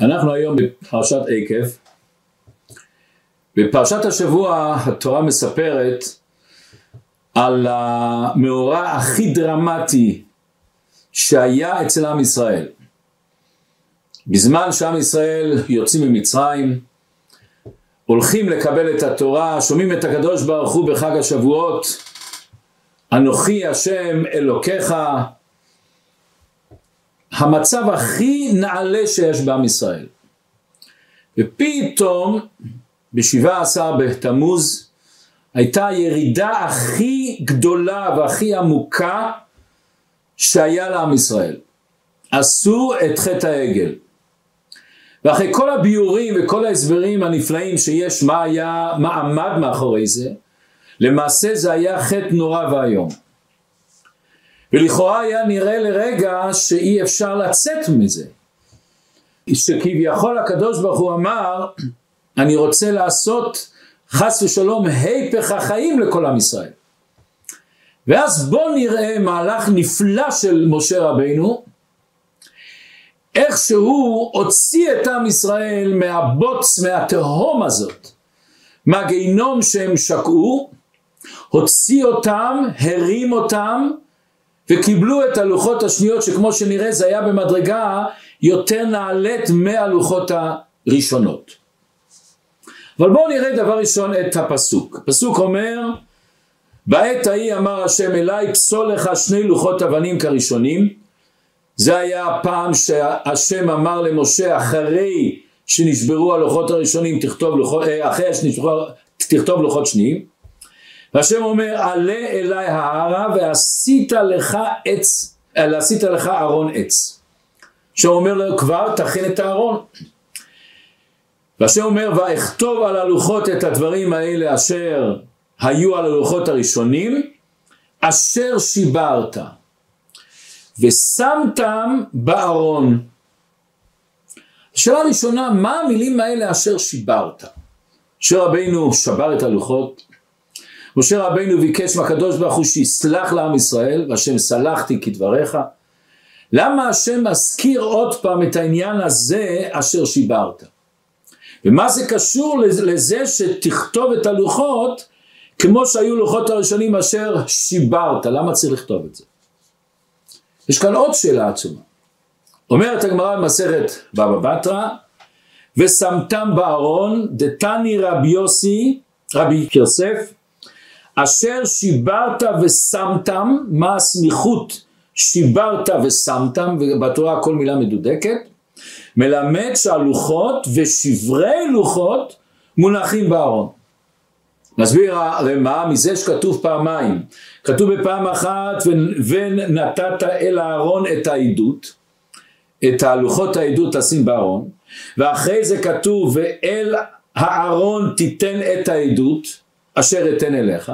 אנחנו היום בפרשת עקב. בפרשת השבוע התורה מספרת על המאורע הכי דרמטי שהיה אצל עם ישראל. בזמן שעם ישראל יוצאים ממצרים, הולכים לקבל את התורה, שומעים את הקדוש ברוך הוא בחג השבועות, אנוכי השם אלוקיך, המצב הכי נעלה שיש בעם ישראל. ופתאום בשבעה עשר בתמוז הייתה הירידה הכי גדולה והכי עמוקה שהיה לעם ישראל. עשו את חטא העגל. ואחרי כל הביורים וכל ההסברים הנפלאים שיש מה היה, מה עמד מאחורי זה, למעשה זה היה חטא נורא ואיום. ולכאורה היה נראה לרגע שאי אפשר לצאת מזה. שכביכול הקדוש ברוך הוא אמר, אני רוצה לעשות חס ושלום היפך החיים לכל עם ישראל. ואז בוא נראה מהלך נפלא של משה רבינו, איך שהוא הוציא את עם ישראל מהבוץ, מהתהום הזאת, מהגיהינום שהם שקעו, הוציא אותם, הרים אותם, וקיבלו את הלוחות השניות שכמו שנראה זה היה במדרגה יותר נעלית מהלוחות הראשונות. אבל בואו נראה דבר ראשון את הפסוק. הפסוק אומר בעת ההיא אמר השם אליי פסול לך שני לוחות אבנים כראשונים זה היה הפעם שהשם אמר למשה אחרי שנשברו הלוחות הראשונים תכתוב לוחות, אה, אחרי שנשברו תכתוב לוחות שניים והשם אומר עלה אליי ההרה ועשית לך עץ, עשית לך ארון עץ. שאומר לו כבר תכין את הארון. והשם אומר ואכתוב על הלוחות את הדברים האלה אשר היו על הלוחות הראשונים אשר שיברת ושמתם בארון. השאלה הראשונה מה המילים האלה אשר שיברת? משה רבינו שבר את הלוחות משה רבינו ביקש מהקדוש ברוך הוא שיסלח לעם ישראל, והשם סלחתי כדבריך. למה השם מזכיר עוד פעם את העניין הזה אשר שיברת? ומה זה קשור לזה שתכתוב את הלוחות כמו שהיו לוחות הראשונים אשר שיברת? למה צריך לכתוב את זה? יש כאן עוד שאלה עצומה. אומרת הגמרא במסכת בבא בתרא ושמתם בארון דתני רבי יוסי רבי יוסף אשר שיברת ושמתם, מה הסמיכות שיברת ושמתם, ובתורה כל מילה מדודקת, מלמד שהלוחות ושברי לוחות מונחים בארון. נסביר הרמ"א מזה שכתוב פעמיים, כתוב בפעם אחת ונתת אל הארון את העדות, את הלוחות העדות תשים בארון, ואחרי זה כתוב ואל הארון תיתן את העדות, אשר אתן אליך,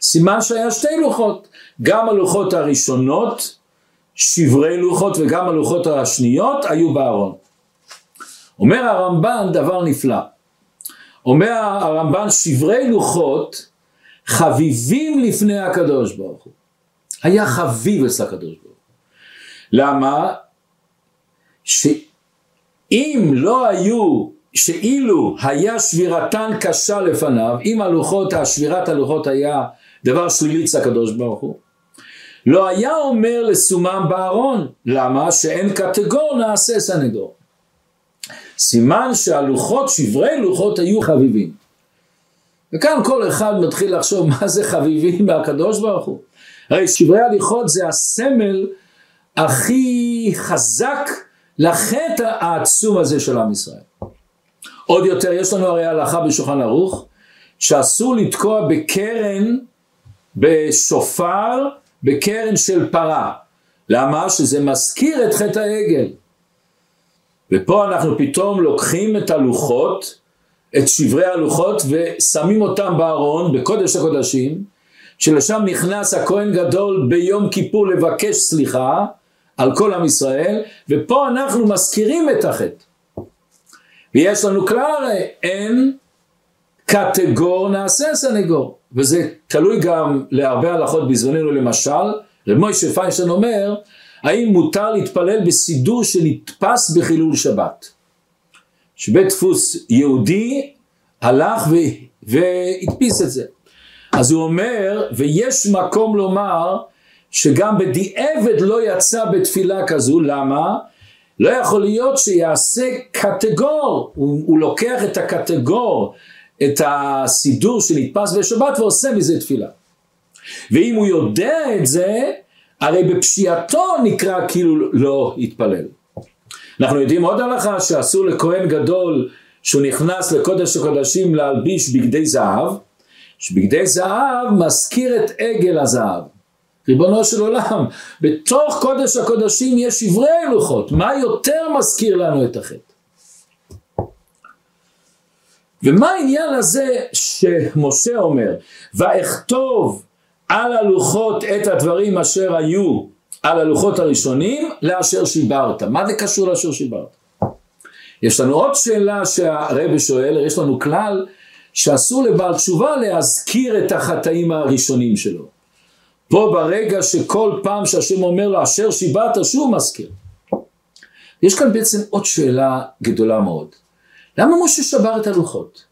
סימן שהיה שתי לוחות, גם הלוחות הראשונות, שברי לוחות וגם הלוחות השניות היו בארון. אומר הרמב"ן דבר נפלא, אומר הרמב"ן שברי לוחות חביבים לפני הקדוש ברוך הוא. היה חביב אצל הקדוש ברוך הוא. למה? שאם לא היו שאילו היה שבירתן קשה לפניו, אם הלוחות, השבירת הלוחות היה דבר שלילי אצל הקדוש ברוך הוא, לא היה אומר לסומם בארון, למה? שאין קטגור נעשה סנגור. סימן שהלוחות, שברי לוחות היו חביבים. וכאן כל אחד מתחיל לחשוב מה זה חביבים מהקדוש ברוך הוא. הרי שברי הליכות זה הסמל הכי חזק לחטא העצום הזה של עם ישראל. עוד יותר, יש לנו הרי הלכה בשולחן ערוך, שאסור לתקוע בקרן, בשופר, בקרן של פרה. למה? שזה מזכיר את חטא העגל. ופה אנחנו פתאום לוקחים את הלוחות, את שברי הלוחות, ושמים אותם בארון, בקודש הקודשים, שלשם נכנס הכהן גדול ביום כיפור לבקש סליחה על כל עם ישראל, ופה אנחנו מזכירים את החטא. ויש לנו כלל הרי, אין קטגור נעשה סנגור. וזה תלוי גם להרבה הלכות בזמננו למשל, רב מוישה פיינשטיין אומר, האם מותר להתפלל בסידור שנתפס בחילול שבת? שבית דפוס יהודי הלך והדפיס את זה. אז הוא אומר, ויש מקום לומר שגם בדיעבד לא יצא בתפילה כזו, למה? לא יכול להיות שיעשה קטגור, הוא, הוא לוקח את הקטגור, את הסידור שנתפס בשבת ועושה מזה תפילה. ואם הוא יודע את זה, הרי בפשיעתו נקרא כאילו לא התפלל. אנחנו יודעים עוד הלכה שאסור לכהן גדול שהוא נכנס לקודש הקודשים להלביש בגדי זהב, שבגדי זהב מזכיר את עגל הזהב. ריבונו של עולם, בתוך קודש הקודשים יש שברי לוחות, מה יותר מזכיר לנו את החטא? ומה העניין הזה שמשה אומר, ואכתוב על הלוחות את הדברים אשר היו על הלוחות הראשונים לאשר שיברת. מה זה קשור לאשר שיברת? יש לנו עוד שאלה שהרבי שואל, יש לנו כלל שאסור לבעל תשובה להזכיר את החטאים הראשונים שלו. פה ברגע שכל פעם שהשם אומר לו אשר שיברת שוב מזכיר. יש כאן בעצם עוד שאלה גדולה מאוד. למה משה שבר את הלוחות?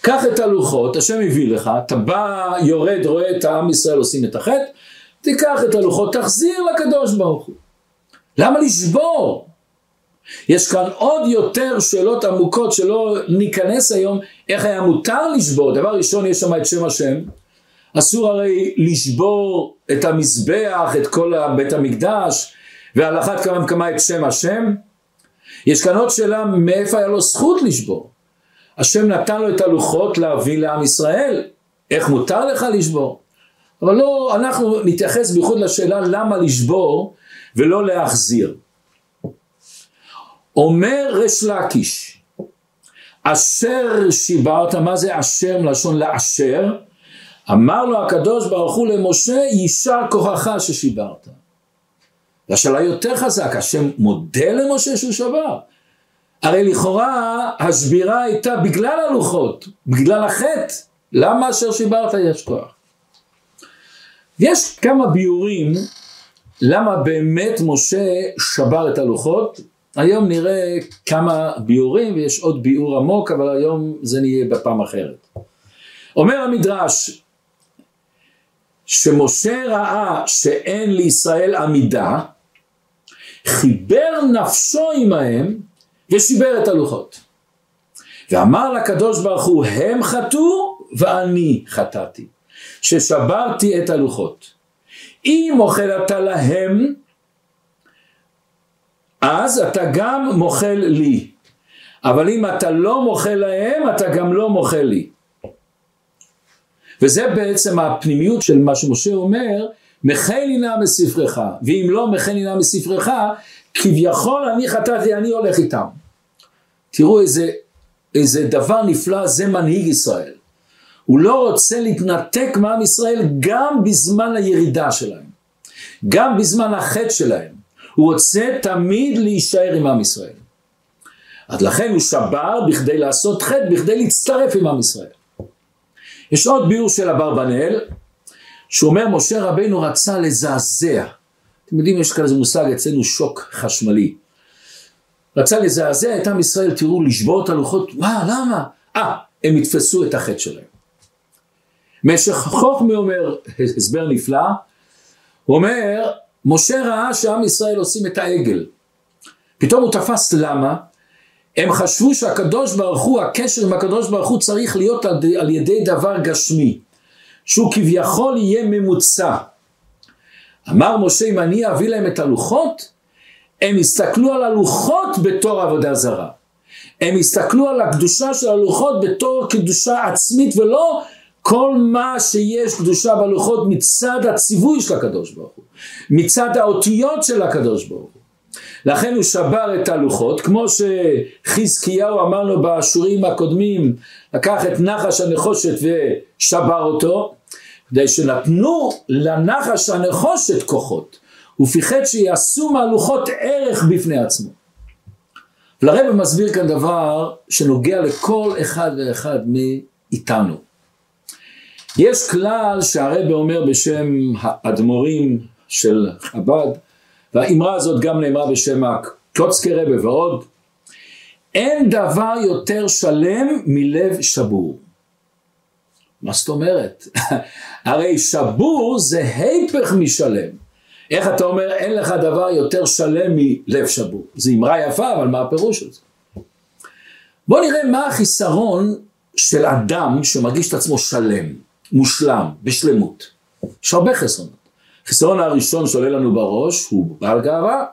קח את הלוחות, השם הביא לך, אתה בא, יורד, רואה את העם ישראל עושים את החטא, תיקח את הלוחות, תחזיר לקדוש ברוך הוא. למה לשבור? יש כאן עוד יותר שאלות עמוקות שלא ניכנס היום, איך היה מותר לשבור. דבר ראשון, יש שם את שם השם. אסור הרי לשבור את המזבח, את כל בית המקדש, ועל אחת כמה וכמה את שם השם. יש כאן עוד שאלה, מאיפה היה לו זכות לשבור? השם נתן לו את הלוחות להביא לעם ישראל, איך מותר לך לשבור? אבל לא, אנחנו נתייחס בייחוד לשאלה למה לשבור ולא להחזיר. אומר ריש לקיש, אשר שיברת, מה זה אשר מלשון לאשר? אמר לו הקדוש ברוך הוא למשה, יישר כוחך ששיברת. והשאלה יותר חזק, השם מודה למשה שהוא שבר. הרי לכאורה השבירה הייתה בגלל הלוחות, בגלל החטא. למה אשר שיברת יש כוח? יש כמה ביורים למה באמת משה שבר את הלוחות. היום נראה כמה ביורים ויש עוד ביור עמוק, אבל היום זה נהיה בפעם אחרת. אומר המדרש, שמשה ראה שאין לישראל עמידה, חיבר נפשו עמהם ושיבר את הלוחות. ואמר לקדוש ברוך הוא, הם חטאו ואני חטאתי, ששברתי את הלוחות. אם אוכל אתה להם, אז אתה גם מוחל לי. אבל אם אתה לא מוחל להם, אתה גם לא מוחל לי. וזה בעצם הפנימיות של מה שמשה אומר, מחל לי נא מספרך, ואם לא מחל לי נא מספרך, כביכול אני חטאתי, אני הולך איתם. תראו איזה, איזה דבר נפלא, זה מנהיג ישראל. הוא לא רוצה להתנתק מעם ישראל גם בזמן הירידה שלהם, גם בזמן החטא שלהם. הוא רוצה תמיד להישאר עם עם ישראל. אז לכן הוא שבר בכדי לעשות חטא, בכדי להצטרף עם עם ישראל. יש עוד ביור של אברבנאל, שאומר משה רבינו רצה לזעזע. אתם יודעים, יש כזה מושג אצלנו שוק חשמלי. רצה לזעזע את עם ישראל, תראו, לשבור את הלוחות, וואה, למה? אה, הם יתפסו את החטא שלהם. משך חוכמי אומר, הסבר נפלא, הוא אומר, משה ראה שעם ישראל עושים את העגל. פתאום הוא תפס למה? הם חשבו שהקדוש ברוך הוא, הקשר עם הקדוש ברוך הוא צריך להיות על ידי דבר גשמי, שהוא כביכול יהיה ממוצע. אמר משה, אם אני אביא להם את הלוחות, הם הסתכלו על הלוחות בתור עבודה זרה. הם הסתכלו על הקדושה של הלוחות בתור קדושה עצמית ולא כל מה שיש קדושה בלוחות מצד הציווי של הקדוש ברוך הוא, מצד האותיות של הקדוש ברוך הוא. לכן הוא שבר את הלוחות, כמו שחזקיהו אמר לו באשורים הקודמים, לקח את נחש הנחושת ושבר אותו, כדי שנתנו לנחש הנחושת כוחות. הוא פיחד שיעשו מהלוחות ערך בפני עצמו. ולרב מסביר כאן דבר שנוגע לכל אחד ואחד מאיתנו. יש כלל שהרב אומר בשם האדמו"רים של חב"ד, והאמרה הזאת גם נאמרה בשם הקלוצקי רבה ועוד, אין דבר יותר שלם מלב שבור. מה זאת אומרת? הרי שבור זה היפך משלם. איך אתה אומר אין לך דבר יותר שלם מלב שבור? זו אמרה יפה, אבל מה הפירוש של זה? בוא נראה מה החיסרון של אדם שמרגיש את עצמו שלם, מושלם, בשלמות. יש הרבה חסרונות. החיסרון הראשון שעולה לנו בראש הוא בעל גאווה.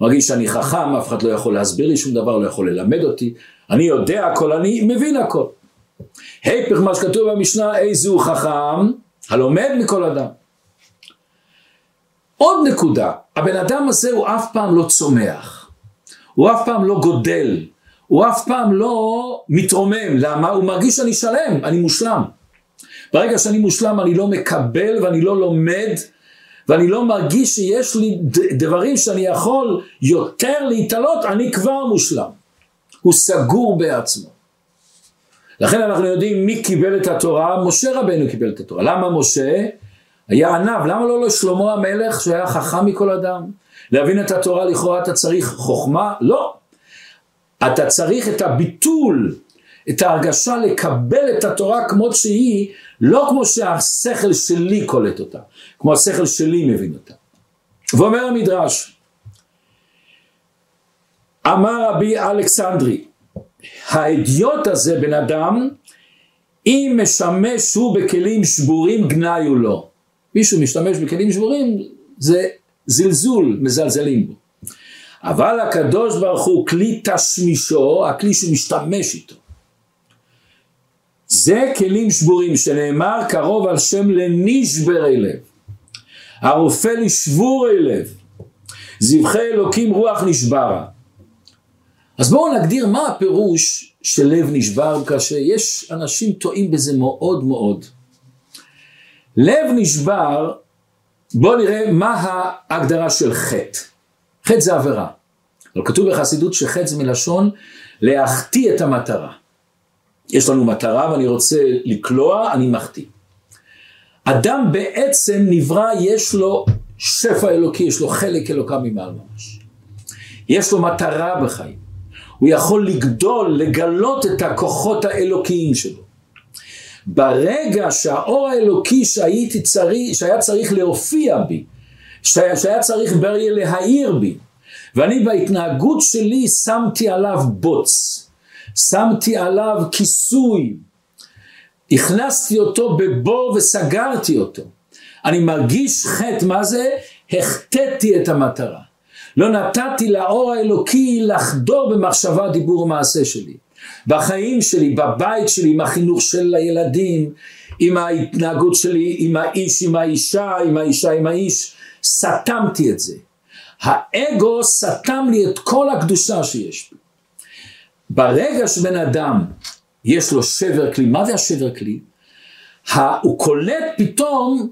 מרגיש שאני חכם, אף אחד לא יכול להסביר לי שום דבר, לא יכול ללמד אותי. אני יודע הכל, אני מבין הכל. היפך מה שכתוב במשנה, איזה הוא חכם, הלומד מכל אדם. עוד נקודה, הבן אדם הזה הוא אף פעם לא צומח, הוא אף פעם לא גודל, הוא אף פעם לא מתרומם, למה? הוא מרגיש שאני שלם, אני מושלם. ברגע שאני מושלם אני לא מקבל ואני לא לומד ואני לא מרגיש שיש לי דברים שאני יכול יותר להתעלות, אני כבר מושלם. הוא סגור בעצמו. לכן אנחנו יודעים מי קיבל את התורה, משה רבנו קיבל את התורה. למה משה? היה עניו, למה לא לשלמה המלך שהיה חכם מכל אדם? להבין את התורה לכאורה אתה צריך חוכמה? לא. אתה צריך את הביטול, את ההרגשה לקבל את התורה כמות שהיא, לא כמו שהשכל שלי קולט אותה, כמו השכל שלי מבין אותה. ואומר המדרש, אמר רבי אלכסנדרי, האדיוט הזה בן אדם, אם משמש הוא בכלים שבורים גנאי הוא לא. מישהו משתמש בכלים שבורים זה זלזול, מזלזלים בו. אבל הקדוש ברוך הוא כלי תשמישו, הכלי שהוא משתמש איתו. זה כלים שבורים שנאמר קרוב על שם לנשברי לב. הרופא לשבורי לב. זבחי אלוקים רוח נשברה. אז בואו נגדיר מה הפירוש של לב נשבר, כאשר יש אנשים טועים בזה מאוד מאוד. לב נשבר, בואו נראה מה ההגדרה של חטא. חטא זה עבירה. אבל כתוב בחסידות שחטא זה מלשון להחטיא את המטרה. יש לנו מטרה ואני רוצה לקלוע, אני מחטיא. אדם בעצם נברא, יש לו שפע אלוקי, יש לו חלק אלוקה ממעל ממש. יש לו מטרה בחיים. הוא יכול לגדול, לגלות את הכוחות האלוקיים שלו. ברגע שהאור האלוקי שהייתי צריך, שהיה צריך להופיע בי, שהיה, שהיה צריך בריה להאיר בי, ואני בהתנהגות שלי שמתי עליו בוץ, שמתי עליו כיסוי, הכנסתי אותו בבור וסגרתי אותו. אני מרגיש חטא, מה זה? החטאתי את המטרה. לא נתתי לאור האלוקי לחדור במחשבה, דיבור ומעשה שלי. בחיים שלי, בבית שלי, עם החינוך של הילדים, עם ההתנהגות שלי, עם האיש, עם האישה, עם האישה, עם האיש, סתמתי את זה. האגו סתם לי את כל הקדושה שיש בי. ברגע שבן אדם יש לו שבר כלי, מה זה השבר כלי? הוא קולט פתאום,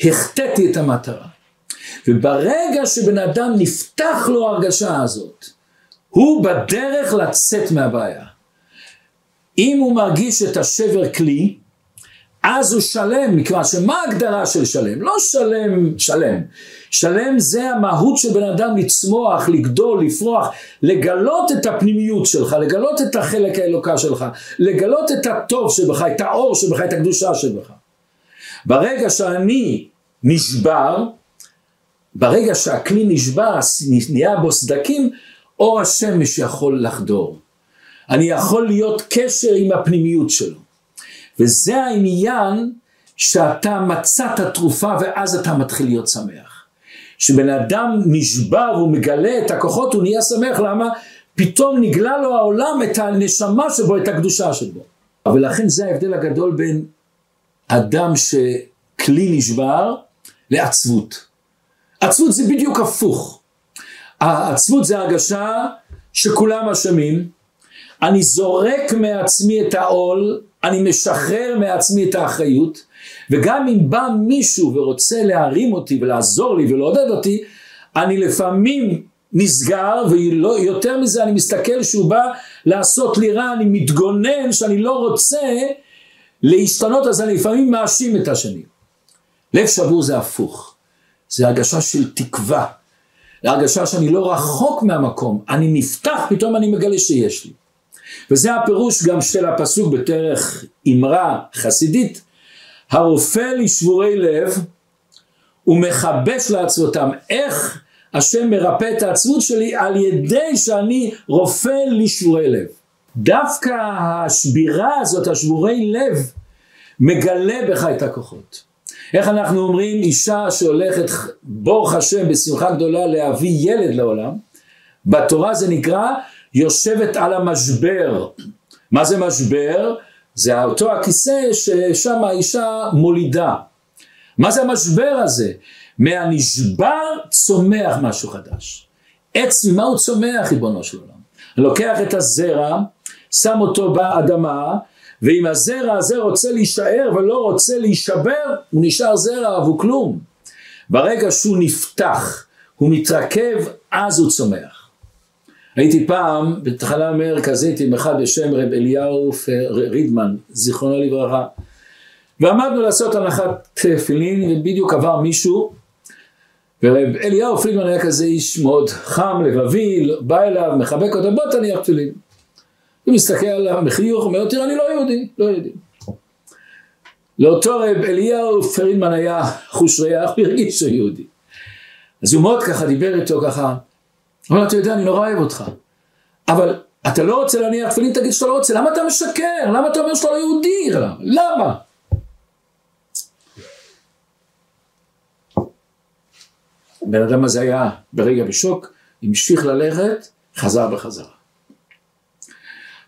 החטאתי את המטרה. וברגע שבן אדם נפתח לו הרגשה הזאת, הוא בדרך לצאת מהבעיה. אם הוא מרגיש את השבר כלי, אז הוא שלם, מכיוון שמה ההגדרה של שלם? לא שלם, שלם. שלם זה המהות של בן אדם לצמוח, לגדול, לפרוח, לגלות את הפנימיות שלך, לגלות את החלק האלוקה שלך, לגלות את הטוב שבך, את האור שבך, את הקדושה שבך. ברגע שאני נשבר, ברגע שהכלי נשבר, נהיה בו סדקים, אור השמש יכול לחדור. אני יכול להיות קשר עם הפנימיות שלו. וזה העניין שאתה מצאת תרופה ואז אתה מתחיל להיות שמח. כשבן אדם נשבר והוא מגלה את הכוחות הוא נהיה שמח, למה? פתאום נגלה לו העולם את הנשמה שבו, את הקדושה שבו. ולכן זה ההבדל הגדול בין אדם שכלי נשבר לעצבות. עצבות זה בדיוק הפוך. העצבות זה הרגשה שכולם אשמים, אני זורק מעצמי את העול, אני משחרר מעצמי את האחריות, וגם אם בא מישהו ורוצה להרים אותי ולעזור לי ולעודד אותי, אני לפעמים נסגר, ויותר מזה אני מסתכל שהוא בא לעשות לי רע, אני מתגונן שאני לא רוצה להשתנות, אז אני לפעמים מאשים את השני. לב שבור זה הפוך, זה הרגשה של תקווה. להרגשה שאני לא רחוק מהמקום, אני נפתח, פתאום אני מגלה שיש לי. וזה הפירוש גם של הפסוק בדרך אמרה חסידית, הרופא לשבורי לב ומכבש לעצבותם. איך השם מרפא את העצבות שלי? על ידי שאני רופא לשבורי לב. דווקא השבירה הזאת, השבורי לב, מגלה בך את הכוחות. איך אנחנו אומרים אישה שהולכת ברוך השם בשמחה גדולה להביא ילד לעולם, בתורה זה נקרא יושבת על המשבר. מה זה משבר? זה אותו הכיסא ששם האישה מולידה. מה זה המשבר הזה? מהנשבר צומח משהו חדש. עץ ממה הוא צומח ריבונו של עולם? לוקח את הזרע, שם אותו באדמה, ואם הזרע הזה רוצה להישאר ולא רוצה להישבר, הוא נשאר זרע והוא כלום. ברגע שהוא נפתח, הוא מתרכב, אז הוא צומח. הייתי פעם בתחנה מרכזית עם אחד בשם רב אליהו רידמן, זיכרונו לברכה, ועמדנו לעשות הנחת תפילין, ובדיוק עבר מישהו, ורב אליהו פרידמן היה כזה איש מאוד חם, לבבי, בא אליו, מחבק אותו, בוא תניח תפילין. הוא מסתכל עליו מחיוך, אומר, תראה, אני לא יהודי, לא יהודי. לאותו רב אליהו פרידמן היה חוש ריח, הוא הרגיש שהוא יהודי. אז הוא מאוד ככה דיבר איתו ככה, אומר, אתה יודע, אני נורא אוהב אותך, אבל אתה לא רוצה להניח תפילין, תגיד שאתה לא רוצה, למה אתה משקר? למה אתה אומר שאתה לא יהודי? למה? הבן אדם הזה היה ברגע בשוק, המשיך ללכת, חזר בחזרה.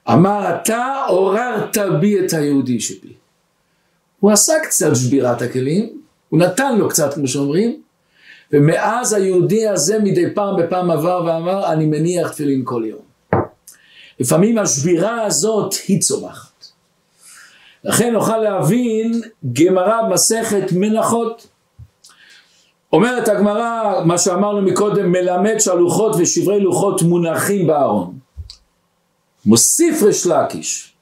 אמר, אתה עוררת בי את היהודי שבי. הוא עשה קצת שבירת הכלים, הוא נתן לו קצת, כמו שאומרים, ומאז היהודי הזה מדי פעם בפעם עבר ואמר, אני מניח תפילין כל יום. לפעמים השבירה הזאת היא צומחת. לכן נוכל להבין גמרא מסכת מנחות. אומרת הגמרא, מה שאמרנו מקודם, מלמד שהלוחות ושברי לוחות מונחים בארון. מוסיף ריש לקיש,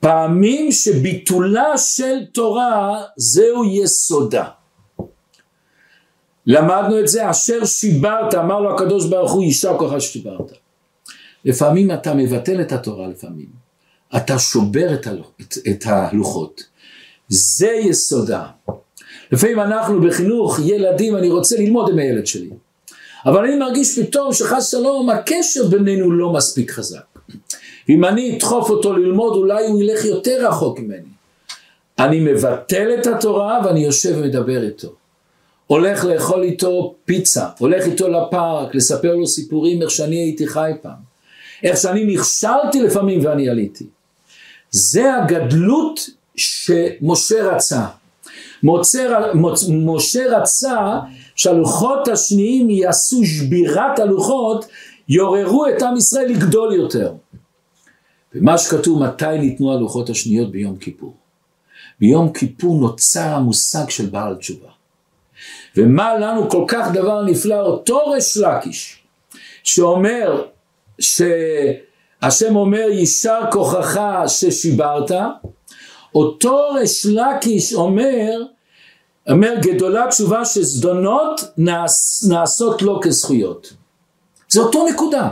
פעמים שביטולה של תורה זהו יסודה. למדנו את זה, אשר שיברת, אמר לו הקדוש ברוך הוא, יישר כוחה ששיברת. לפעמים אתה מבטל את התורה לפעמים, אתה שובר את, הלוח, את, את הלוחות. זה יסודה. לפעמים אנחנו בחינוך ילדים, אני רוצה ללמוד עם הילד שלי. אבל אני מרגיש פתאום שחס שלום הקשר בינינו לא מספיק חזק. אם אני אדחוף אותו ללמוד אולי הוא ילך יותר רחוק ממני. אני מבטל את התורה ואני יושב ומדבר איתו. הולך לאכול איתו פיצה, הולך איתו לפארק, לספר לו סיפורים איך שאני הייתי חי פעם. איך שאני נכשלתי לפעמים ואני עליתי. זה הגדלות שמשה רצה. מוצר, מוצ, משה רצה שהלוחות השניים יעשו שבירת הלוחות, יעוררו את עם ישראל לגדול יותר. ומה שכתוב מתי ניתנו הלוחות השניות ביום כיפור. ביום כיפור נוצר המושג של בעל תשובה. ומה לנו כל כך דבר נפלא, אותו ריש לקיש, שאומר שהשם אומר יישר כוחך ששיברת, אותו ריש לקיש אומר, אומר גדולה תשובה שזדונות נעש, נעשות לו כזכויות. זה אותו נקודה.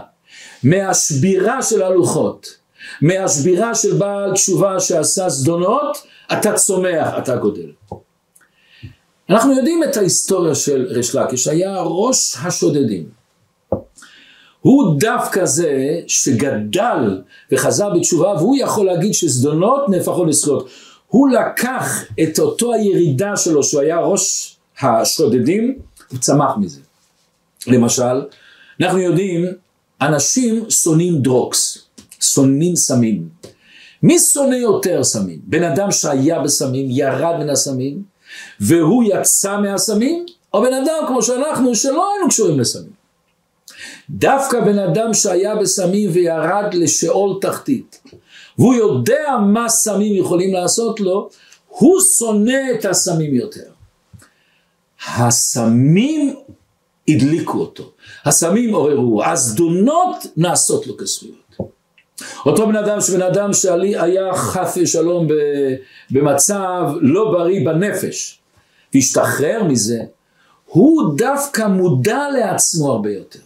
מהשבירה של הלוחות, מהשבירה של בעל תשובה שעשה זדונות, אתה צומח, אתה גודל. אנחנו יודעים את ההיסטוריה של ריש לקיש, היה ראש השודדים. הוא דווקא זה שגדל וחזר בתשובה והוא יכול להגיד שזדונות נהפכו לזכויות. הוא לקח את אותו הירידה שלו שהוא היה ראש השודדים וצמח מזה. למשל, אנחנו יודעים, אנשים שונאים דרוקס, שונאים סמים. מי שונא יותר סמים? בן אדם שהיה בסמים, ירד מן הסמים, והוא יצא מהסמים, או בן אדם כמו שאנחנו, שלא היינו קשורים לסמים. דווקא בן אדם שהיה בסמים וירד לשאול תחתית, והוא יודע מה סמים יכולים לעשות לו, הוא שונא את הסמים יותר. הסמים הדליקו אותו, הסמים עוררו, הזדונות נעשות לו כזכויות. אותו בן אדם שבן אדם שהיה חס ושלום במצב לא בריא בנפש, והשתחרר מזה, הוא דווקא מודע לעצמו הרבה יותר.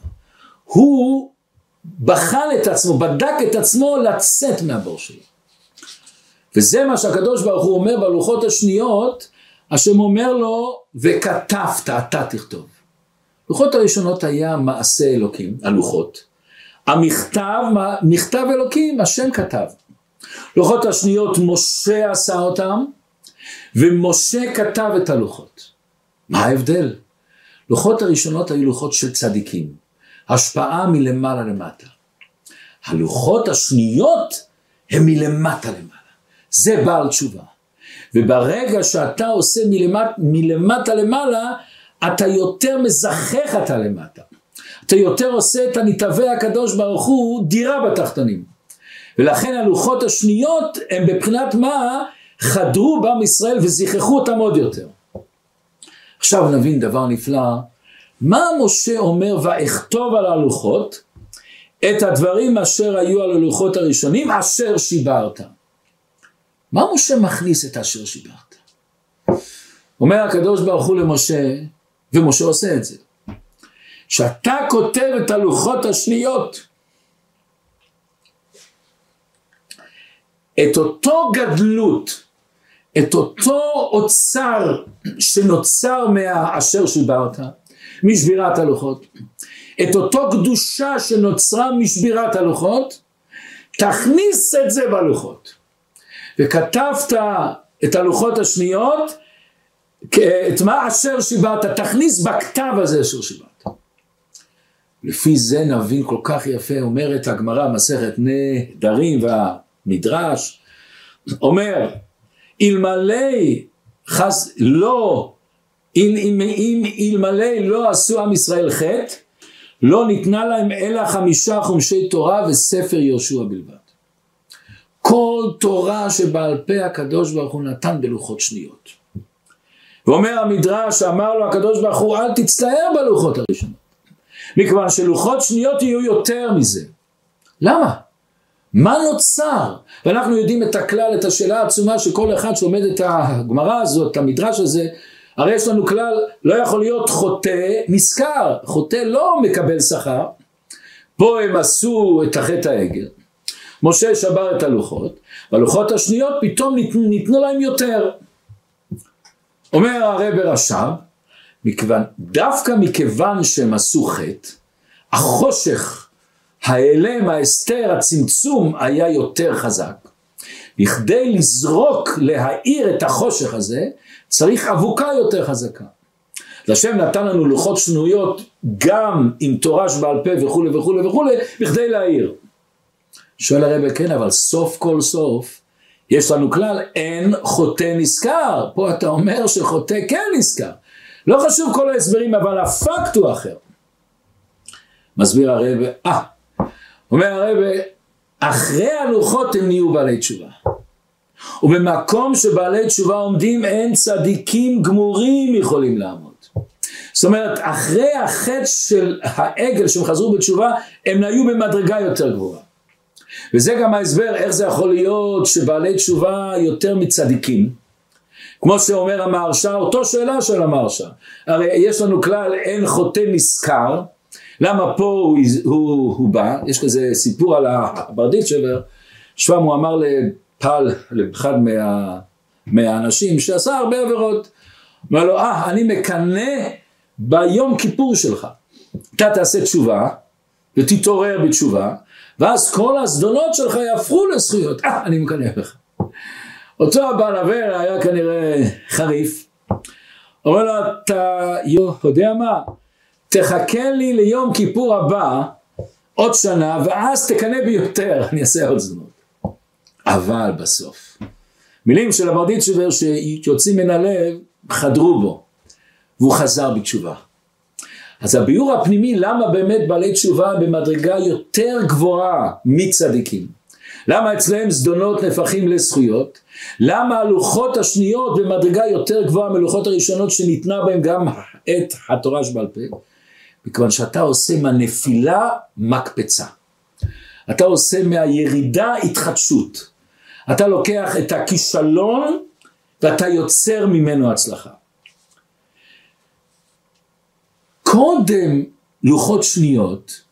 הוא בחן את עצמו, בדק את עצמו לצאת מהבור שלו. וזה מה שהקדוש ברוך הוא אומר בלוחות השניות, השם אומר לו, וכתבת, אתה תכתוב. לוחות הראשונות היה מעשה אלוקים, הלוחות. המכתב, מכתב אלוקים, השם כתב. לוחות השניות, משה עשה אותם, ומשה כתב את הלוחות. מה ההבדל? לוחות הראשונות היו לוחות של צדיקים, השפעה מלמעלה למטה. הלוחות השניות הם מלמטה למעלה. זה בעל תשובה. וברגע שאתה עושה מלמט, מלמטה למעלה, אתה יותר מזכך אתה למטה. אתה יותר עושה את הנתהווה הקדוש ברוך הוא דירה בתחתונים. ולכן הלוחות השניות הם בבחינת מה חדרו בעם ישראל וזיככו אותם עוד יותר. עכשיו נבין דבר נפלא, מה משה אומר ואכתוב על הלוחות את הדברים אשר היו על הלוחות הראשונים אשר שיברת. מה משה מכניס את אשר שיברת? אומר הקדוש ברוך הוא למשה, ומשה עושה את זה. כשאתה כותב את הלוחות השניות, את אותו גדלות, את אותו אוצר שנוצר מהאשר שיברת, משבירת הלוחות, את אותו קדושה שנוצרה משבירת הלוחות, תכניס את זה בלוחות. וכתבת את הלוחות השניות, את מה אשר שיברת, תכניס בכתב הזה אשר שיברת. לפי זה נבין כל כך יפה, אומרת הגמרא, מסכת נדרים והמדרש, אומר, אלמלא חס, לא, אם, אם, אם אלמלא לא עשו עם ישראל חטא, לא ניתנה להם אלא חמישה חומשי תורה וספר יהושע בלבד. כל תורה שבעל פה הקדוש ברוך הוא נתן בלוחות שניות. ואומר המדרש, אמר לו הקדוש ברוך הוא, אל תצטער בלוחות הראשונות. מכיוון שלוחות שניות יהיו יותר מזה. למה? מה נוצר? ואנחנו יודעים את הכלל, את השאלה העצומה שכל אחד שלומד את הגמרא הזאת, את המדרש הזה, הרי יש לנו כלל, לא יכול להיות חוטא נשכר, חוטא לא מקבל שכר. פה הם עשו את החטא העגל, משה שבר את הלוחות, והלוחות השניות פתאום ניתנו להם יותר. אומר הרב רש"ב, מכיוון, דווקא מכיוון שהם עשו חטא, החושך, ההיעלם, ההסתר, הצמצום היה יותר חזק. בכדי לזרוק, להאיר את החושך הזה, צריך אבוקה יותר חזקה. אז השם נתן לנו לוחות שנויות גם עם תורה שבעל פה וכולי וכולי וכולי, בכדי להאיר. שואל הרב, כן, אבל סוף כל סוף, יש לנו כלל, אין חוטא נשכר. פה אתה אומר שחוטא כן נשכר. לא חשוב כל ההסברים, אבל הפקט הוא אחר. מסביר הרב, אה, אומר הרב, אחרי הלוחות הם נהיו בעלי תשובה. ובמקום שבעלי תשובה עומדים אין צדיקים גמורים יכולים לעמוד. זאת אומרת, אחרי החטא של העגל שהם חזרו בתשובה, הם היו במדרגה יותר גבוהה. וזה גם ההסבר איך זה יכול להיות שבעלי תשובה יותר מצדיקים. כמו שאומר המהרש"א, אותו שאלה של המהרש"א. הרי יש לנו כלל אין חוטא נשכר, למה פה הוא, הוא, הוא בא, יש כזה סיפור על הברדיצ'בר, שם הוא אמר לפל, לאחד מה, מהאנשים שעשה הרבה עבירות, אמר לו, אה, אני מקנא ביום כיפור שלך. אתה תעשה תשובה, ותתעורר בתשובה, ואז כל הזדונות שלך יהפכו לזכויות. אה, אני מקנא בך. אותו הבעל עבר היה כנראה חריף. אומר לו, אתה יודע מה? תחכה לי ליום כיפור הבא, עוד שנה, ואז תקנא בי יותר, אני אעשה עוד זדונות. אבל בסוף, מילים של הברדיצ'בר שיוצאים מן הלב, חדרו בו, והוא חזר בתשובה. אז הביאור הפנימי למה באמת בעלי תשובה במדרגה יותר גבוהה מצדיקים. למה אצלהם זדונות נהפכים לזכויות? למה הלוחות השניות במדרגה יותר גבוהה מלוחות הראשונות שניתנה בהם גם את התורה שבעל פה? מכיוון שאתה עושה מהנפילה מקפצה. אתה עושה מהירידה התחדשות. אתה לוקח את הכישלון ואתה יוצר ממנו הצלחה. קודם לוחות שניות,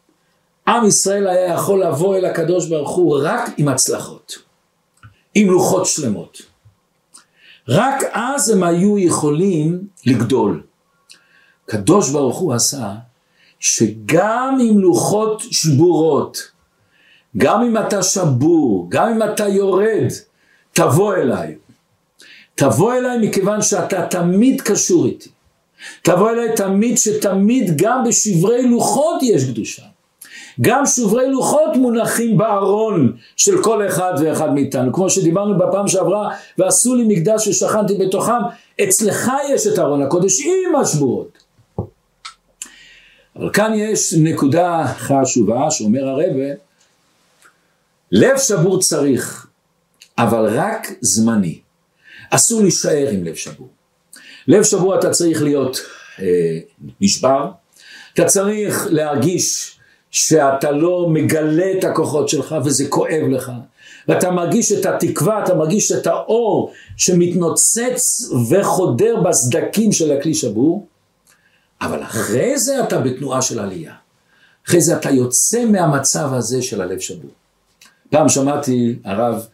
עם ישראל היה יכול לבוא אל הקדוש ברוך הוא רק עם הצלחות, עם לוחות שלמות. רק אז הם היו יכולים לגדול. קדוש ברוך הוא עשה שגם עם לוחות שבורות, גם אם אתה שבור, גם אם אתה יורד, תבוא אליי. תבוא אליי מכיוון שאתה תמיד קשור איתי. תבוא אליי תמיד שתמיד גם בשברי לוחות יש קדושה. גם שברי לוחות מונחים בארון של כל אחד ואחד מאיתנו. כמו שדיברנו בפעם שעברה, ועשו לי מקדש ששכנתי בתוכם, אצלך יש את ארון הקודש עם השבורות. אבל כאן יש נקודה חשובה שאומר הרבה, לב שבור צריך, אבל רק זמני. אסור להישאר עם לב שבור. לב שבור אתה צריך להיות אה, נשבר, אתה צריך להרגיש שאתה לא מגלה את הכוחות שלך וזה כואב לך, ואתה מרגיש את התקווה, אתה מרגיש את האור שמתנוצץ וחודר בסדקים של הכלי שבור, אבל אחרי זה אתה בתנועה של עלייה. אחרי זה אתה יוצא מהמצב הזה של הלב שבור. פעם שמעתי הרב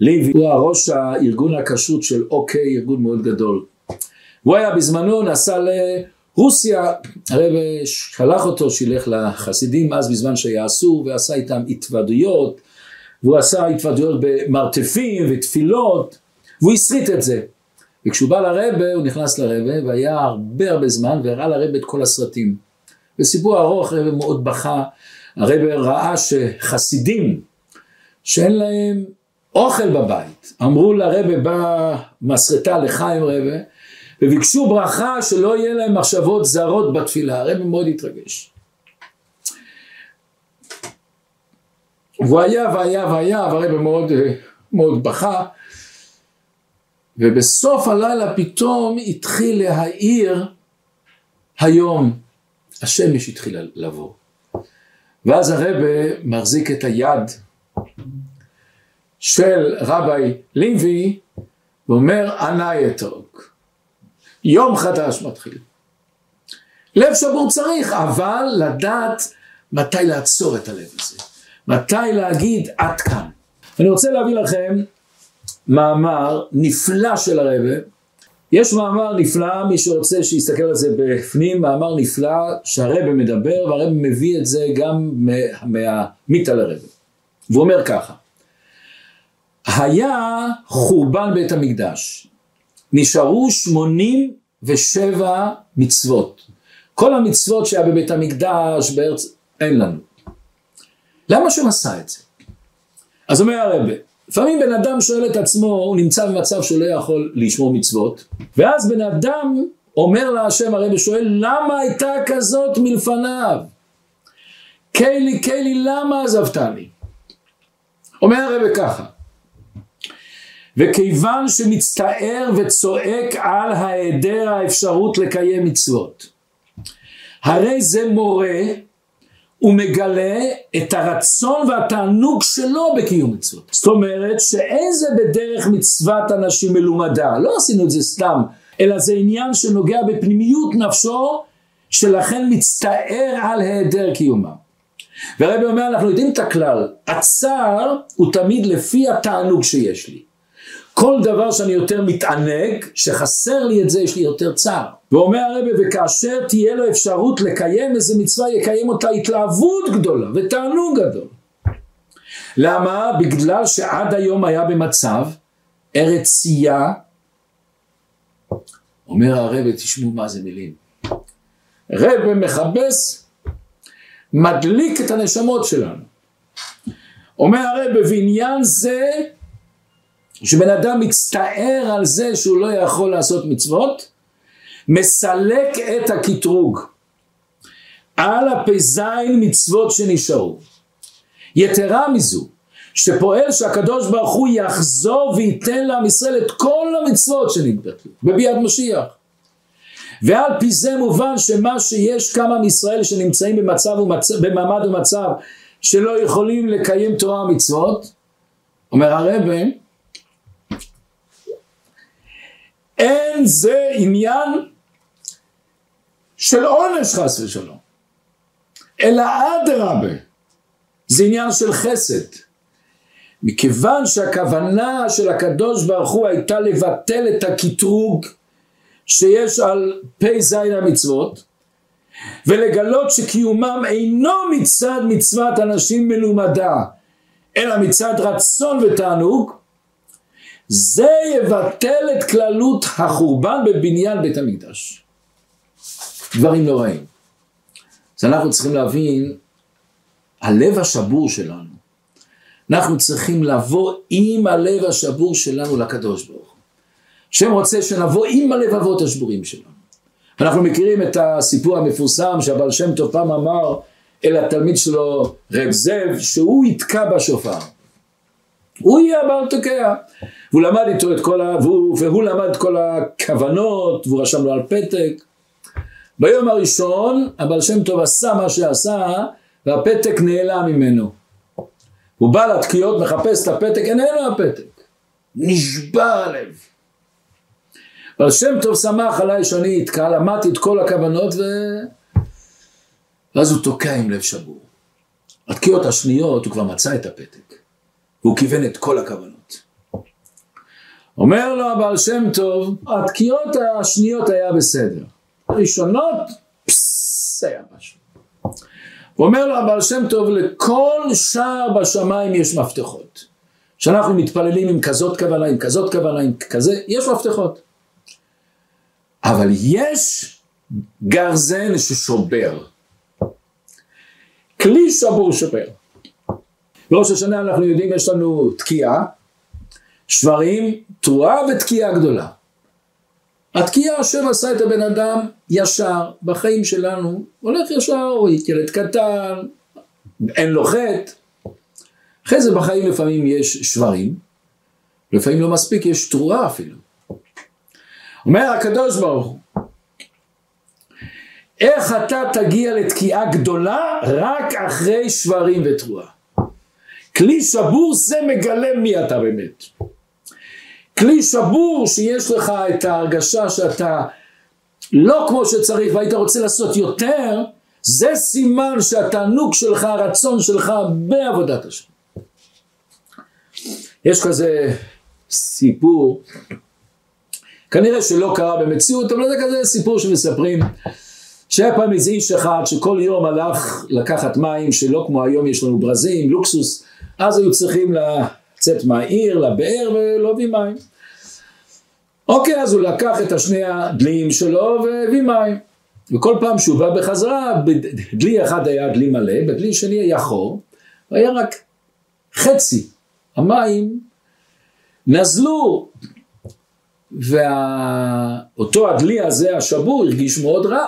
לוי, הוא הראש הארגון הכשרות של אוקיי, ארגון מאוד גדול. הוא היה בזמנו, נסע לרוסיה, הרב שלח אותו שילך לחסידים אז בזמן שהיה אסור, ועשה איתם התוודויות, והוא עשה התוודויות במרתפים ותפילות, והוא הסריט את זה. וכשהוא בא לרבה, הוא נכנס לרבה, והיה הרבה הרבה זמן, והראה לרבה את כל הסרטים. בסיפור ארוך, הרבה מאוד בכה, הרבה ראה שחסידים, שאין להם אוכל בבית, אמרו לרבה במסרטה לחיים רבה, וביקשו ברכה שלא יהיה להם מחשבות זרות בתפילה, הרב מאוד התרגש. והוא היה והיה והיה, והרב מאוד, מאוד בכה, ובסוף הלילה פתאום התחיל להאיר היום, השמש התחילה לבוא. ואז הרבה מחזיק את היד של רבי לוי ואומר ענה יתוק. יום חדש מתחיל. לב שבור צריך, אבל לדעת מתי לעצור את הלב הזה. מתי להגיד עד כאן. אני רוצה להביא לכם מאמר נפלא של הרבה. יש מאמר נפלא, מי שרוצה שיסתכל על זה בפנים, מאמר נפלא שהרבה מדבר, והרבה מביא את זה גם מהמית על הרבה. והוא אומר ככה, היה חורבן בית המקדש, נשארו שמונים ושבע מצוות. כל המצוות שהיה בבית המקדש בארץ, אין לנו. למה שהוא עשה את זה? אז אומר הרבה, לפעמים בן אדם שואל את עצמו, הוא נמצא במצב שהוא לא יכול לשמור מצוות, ואז בן אדם אומר להשם הרבי שואל, למה הייתה כזאת מלפניו? קיילי קיילי למה עזבתני? אומר הרבי ככה, וכיוון שמצטער וצועק על היעדר האפשרות לקיים מצוות. הרי זה מורה ומגלה את הרצון והתענוג שלו בקיום מצוות. זאת אומרת שאין זה בדרך מצוות אנשים מלומדה, לא עשינו את זה סתם, אלא זה עניין שנוגע בפנימיות נפשו, שלכן מצטער על היעדר קיומם. והרבי אומר, אנחנו יודעים את הכלל, הצער הוא תמיד לפי התענוג שיש לי. כל דבר שאני יותר מתענג, שחסר לי את זה, יש לי יותר צער. ואומר הרבי, וכאשר תהיה לו אפשרות לקיים איזה מצווה, יקיים אותה התלהבות גדולה ותענוג גדול. למה? בגלל שעד היום היה במצב ארץ צייה, אומר הרבי, תשמעו מה זה מילים. רבי מכבס, מדליק את הנשמות שלנו. אומר הרבי, בעניין זה שבן אדם מצטער על זה שהוא לא יכול לעשות מצוות, מסלק את הקטרוג על הפ"ז מצוות שנשארו. יתרה מזו, שפועל שהקדוש ברוך הוא יחזור וייתן לעם ישראל את כל המצוות שנתבטלו בביאת משיח. ועל פי זה מובן שמה שיש כמה מישראל שנמצאים במצב ומצב, במעמד ומצב שלא יכולים לקיים תורה ומצוות, אומר הרבה, אין זה עניין של עונש חס ושלום, אלא אדרבה, זה עניין של חסד. מכיוון שהכוונה של הקדוש ברוך הוא הייתה לבטל את הקטרוג שיש על פ"ז המצוות ולגלות שקיומם אינו מצד מצוות אנשים מלומדה אלא מצד רצון ותענוג זה יבטל את כללות החורבן בבניין בית המקדש. דברים נוראים. אז אנחנו צריכים להבין, הלב השבור שלנו, אנחנו צריכים לבוא עם הלב השבור שלנו לקדוש ברוך הוא. השם רוצה שנבוא עם הלבבות השבורים שלנו. אנחנו מכירים את הסיפור המפורסם שהבעל שם טוב פעם אמר אל התלמיד שלו רב זאב שהוא יתקע בשופר. הוא יהיה הבעל תוקע. והוא למד איתו את כל ה... והוא, והוא למד את כל הכוונות והוא רשם לו על פתק. ביום הראשון הבעל שם טוב עשה מה שעשה והפתק נעלם ממנו. הוא בא לתקיעות, מחפש את הפתק, איננו הפתק. נשבע הלב. אבל שם טוב שמח עליי שאני אתקע, למדתי את כל הכוונות ו... ואז הוא תוקע עם לב שבור. התקיעות השניות הוא כבר מצא את הפתק. והוא כיוון את כל הכוונות. אומר לו הבעל שם טוב, התקיעות השניות היה בסדר. הראשונות, פססס, היה משהו. אומר לו הבעל שם טוב, לכל שער בשמיים יש מפתחות. כשאנחנו מתפללים עם כזאת כוונה, עם כזאת כוונה, עם כזה, יש מפתחות. אבל יש גרזן ששובר. כלי שבור שובר. בראש השנה אנחנו יודעים יש לנו תקיעה, שברים, תרועה ותקיעה גדולה. התקיעה השם עשה את הבן אדם ישר בחיים שלנו, הולך ישר, הוא ילד קטן, אין לו חטא. אחרי זה בחיים לפעמים יש שברים, לפעמים לא מספיק, יש תרועה אפילו. אומר הקדוש ברוך הוא, איך אתה תגיע לתקיעה גדולה רק אחרי שברים ותרועה. כלי שבור זה מגלה מי אתה באמת. כלי שבור שיש לך את ההרגשה שאתה לא כמו שצריך והיית רוצה לעשות יותר, זה סימן שהתענוג שלך, הרצון שלך בעבודת השם. יש כזה סיפור, כנראה שלא קרה במציאות, אבל זה כזה סיפור שמספרים, שהיה פעם איזה איש אחד שכל יום הלך לקחת מים, שלא כמו היום יש לנו ברזים, לוקסוס, אז היו צריכים לצאת מהעיר, לבאר ולהביא מים. אוקיי, אז הוא לקח את השני הדליים שלו והביא מים. וכל פעם שהוא בא בחזרה, בדלי אחד היה דלי מלא, בדלי שני היה חור, והיה רק חצי. המים נזלו, ואותו הדלי הזה, השבור, הרגיש מאוד רע.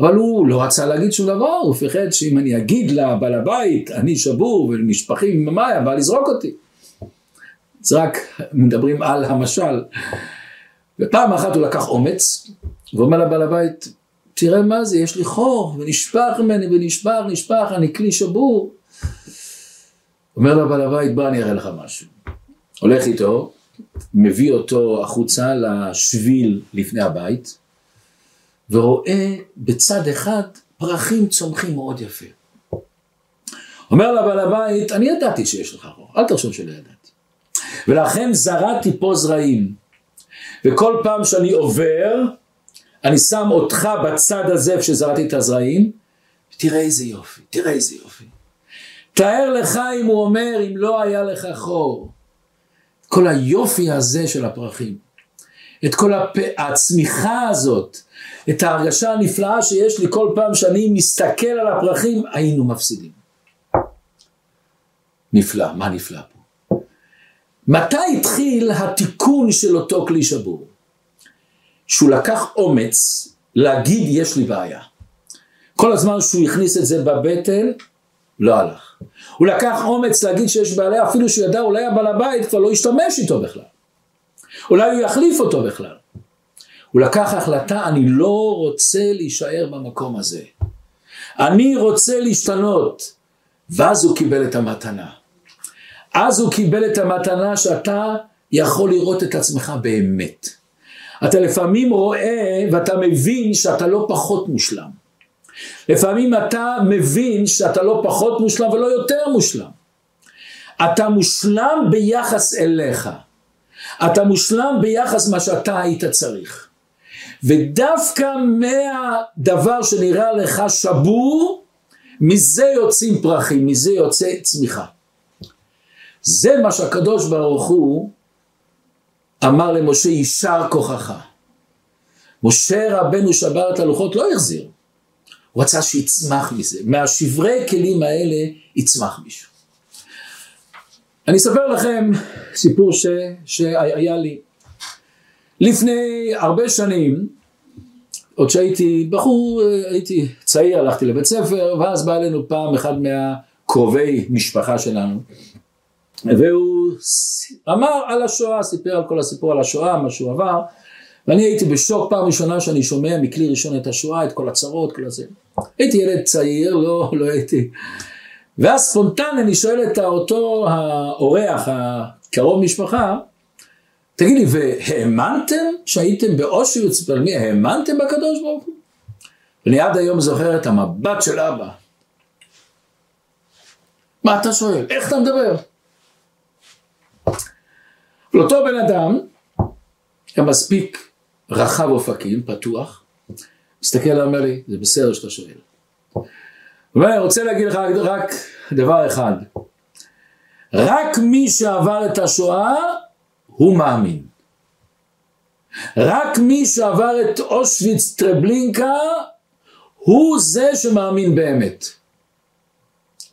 אבל הוא לא רצה להגיד שום דבר, הוא פחד שאם אני אגיד לבעל הבית, אני שבור ונשפכים עם המים, בא לזרוק אותי. אז רק מדברים על המשל. ופעם אחת הוא לקח אומץ, ואומר לבעל הבית, תראה מה זה, יש לי חור, ונשפך ממני, ונשפך, נשפך, אני כלי שבור. אומר לבעל הבית, בוא אני אראה לך משהו. הולך איתו, מביא אותו החוצה לשביל לפני הבית, ורואה בצד אחד פרחים צומחים מאוד יפה. אומר לבעל הבית, אני ידעתי שיש לך חור, אל תחשוב שלא ידעתי. ולכן זרעתי פה זרעים. וכל פעם שאני עובר, אני שם אותך בצד הזה איפה שזרעתי את הזרעים, תראה איזה יופי, תראה איזה יופי. תאר לך אם הוא אומר, אם לא היה לך חור. כל היופי הזה של הפרחים, את כל הפ... הצמיחה הזאת, את ההרגשה הנפלאה שיש לי כל פעם שאני מסתכל על הפרחים, היינו מפסידים. נפלא, מה נפלא פה? מתי התחיל התיקון של אותו כלי שבור? שהוא לקח אומץ להגיד יש לי בעיה. כל הזמן שהוא הכניס את זה בבטן, לא הלך. הוא לקח אומץ להגיד שיש בעיה, אפילו שהוא ידע אולי הבעל הבית כבר לא ישתמש איתו בכלל. אולי הוא יחליף אותו בכלל. הוא לקח החלטה, אני לא רוצה להישאר במקום הזה. אני רוצה להשתנות. ואז הוא קיבל את המתנה. אז הוא קיבל את המתנה שאתה יכול לראות את עצמך באמת. אתה לפעמים רואה ואתה מבין שאתה לא פחות מושלם. לפעמים אתה מבין שאתה לא פחות מושלם ולא יותר מושלם. אתה מושלם ביחס אליך. אתה מושלם ביחס מה שאתה היית צריך. ודווקא מהדבר שנראה לך שבור, מזה יוצאים פרחים, מזה יוצא צמיחה. זה מה שהקדוש ברוך הוא אמר למשה, יישר כוחך. משה רבנו שבר את הלוחות, לא החזיר. הוא רצה שיצמח מזה. מהשברי כלים האלה יצמח מישהו. אני אספר לכם סיפור ש, שהיה לי. לפני הרבה שנים, עוד שהייתי בחור, הייתי צעיר, הלכתי לבית ספר, ואז בא אלינו פעם אחד מהקרובי משפחה שלנו, והוא אמר על השואה, סיפר על כל הסיפור על השואה, מה שהוא עבר, ואני הייתי בשוק פעם ראשונה שאני שומע מכלי ראשון את השואה, את כל הצרות, כל הזה. הייתי ילד צעיר, לא, לא הייתי... ואז ספונטן אני שואל את אותו האורח, הקרוב משפחה, תגיד לי, והאמנתם שהייתם באושוויץ, האמנתם בקדוש ברוך הוא? ואני עד היום זוכר את המבט של אבא. מה אתה שואל? איך אתה מדבר? לאותו בן אדם, היה מספיק רחב אופקים, פתוח, מסתכל עליו, אומר לי, זה בסדר שאתה שואל. ואני רוצה להגיד לך רק דבר אחד, רק מי שעבר את השואה הוא מאמין. רק מי שעבר את אושוויץ טרבלינקה הוא זה שמאמין באמת.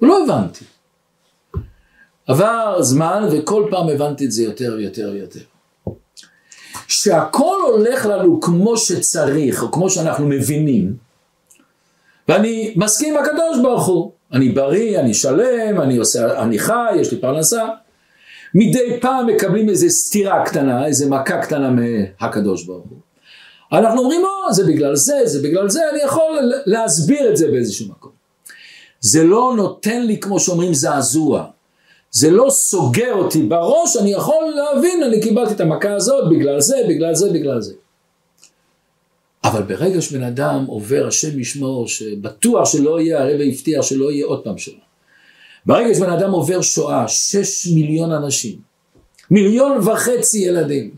לא הבנתי. עבר זמן וכל פעם הבנתי את זה יותר ויותר ויותר. שהכל הולך לנו כמו שצריך, או כמו שאנחנו מבינים, ואני מסכים עם הקדוש ברוך הוא. אני בריא, אני שלם, אני עושה, אני חי, יש לי פרנסה. מדי פעם מקבלים איזה סתירה קטנה, איזה מכה קטנה מהקדוש ברוך הוא. אנחנו אומרים, או, זה בגלל זה, זה בגלל זה, אני יכול להסביר את זה באיזשהו מקום. זה לא נותן לי, כמו שאומרים, זעזוע. זה לא סוגר אותי בראש, אני יכול להבין, אני קיבלתי את המכה הזאת בגלל זה, בגלל זה, בגלל זה. אבל ברגע שבן אדם עובר, השם ישמור, שבטוח שלא יהיה, הרב הבטיח שלא יהיה עוד פעם שואה. ברגע שבן אדם עובר שואה, שש מיליון אנשים, מיליון וחצי ילדים.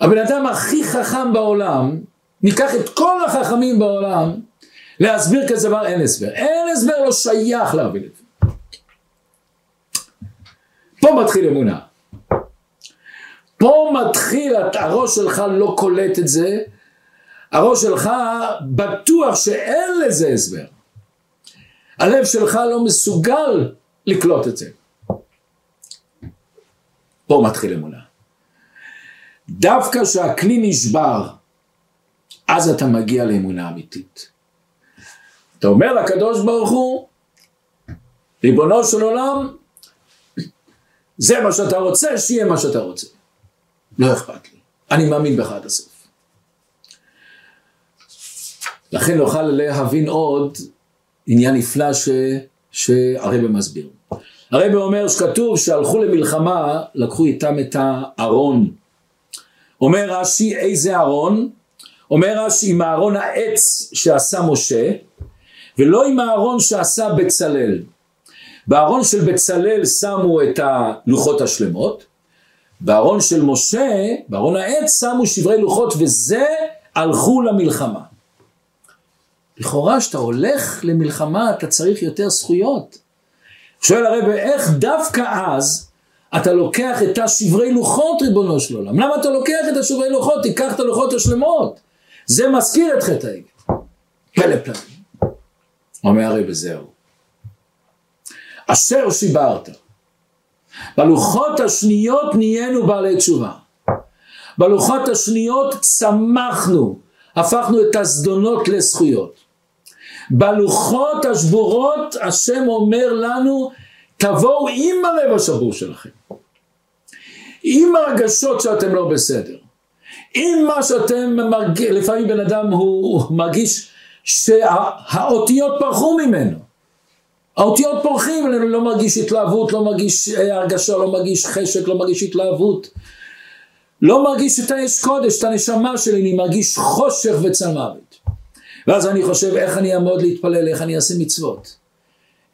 הבן אדם הכי חכם בעולם, ניקח את כל החכמים בעולם, להסביר כזה דבר אין הסבר. אין הסבר לא שייך להבין את זה. פה מתחיל אמונה. פה מתחיל, הראש שלך לא קולט את זה, הראש שלך בטוח שאין לזה הסבר. הלב שלך לא מסוגל לקלוט את זה. פה מתחיל אמונה. דווקא כשהכלי נשבר, אז אתה מגיע לאמונה אמיתית. אתה אומר לקדוש ברוך הוא, ריבונו של עולם, זה מה שאתה רוצה, שיהיה מה שאתה רוצה. לא אכפת לי, אני מאמין בך עד הסוף. לכן נוכל להבין עוד עניין נפלא ש... שהרבא מסביר. הרבא אומר שכתוב שהלכו למלחמה, לקחו איתם את הארון. אומר רש"י, איזה ארון? אומר רש"י, עם הארון העץ שעשה משה, ולא עם הארון שעשה בצלאל. בארון של בצלאל שמו את הלוחות השלמות, בארון של משה, בארון העץ, שמו שברי לוחות, וזה הלכו למלחמה. לכאורה, כשאתה הולך למלחמה, אתה צריך יותר זכויות. שואל הרב, איך דווקא אז אתה לוקח את השברי לוחות, ריבונו של עולם? למה אתה לוקח את השברי לוחות? תיקח את הלוחות השלמות. זה מזכיר את חטא העגל. פלא פלאים. אומר הרב, זהו. אשר שיברת. בלוחות השניות נהיינו בעלי תשובה. בלוחות השניות צמחנו, הפכנו את הזדונות לזכויות. בלוחות השבורות השם אומר לנו, תבואו עם הלב השבור שלכם. עם הרגשות שאתם לא בסדר. עם מה שאתם מרגישים, לפעמים בן אדם הוא מרגיש שהאותיות פרחו ממנו. האותיות פורחים, אני לא מרגיש התלהבות, לא מרגיש אה, הרגשה, לא מרגיש חשק, לא מרגיש התלהבות. לא מרגיש את האש קודש, את הנשמה שלי, אני מרגיש חושך מוות. ואז אני חושב איך אני אעמוד להתפלל, איך אני אעשה מצוות.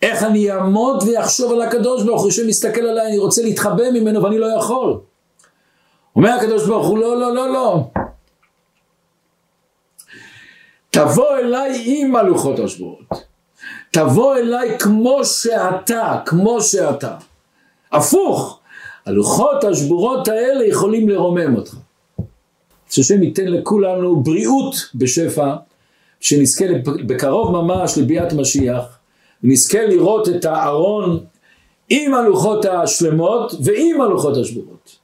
איך אני אעמוד ואחשוב על הקדוש ברוך הוא שמסתכל עליי, אני רוצה להתחבא ממנו ואני לא יכול. אומר הקדוש ברוך הוא, לא, לא, לא, לא. תבוא אליי עם הלוחות השבועות. תבוא אליי כמו שאתה, כמו שאתה. הפוך, הלוחות השבורות האלה יכולים לרומם אותך. שהשם ייתן לכולנו בריאות בשפע, שנזכה בקרוב ממש לביאת משיח, ונזכה לראות את הארון עם הלוחות השלמות ועם הלוחות השבורות.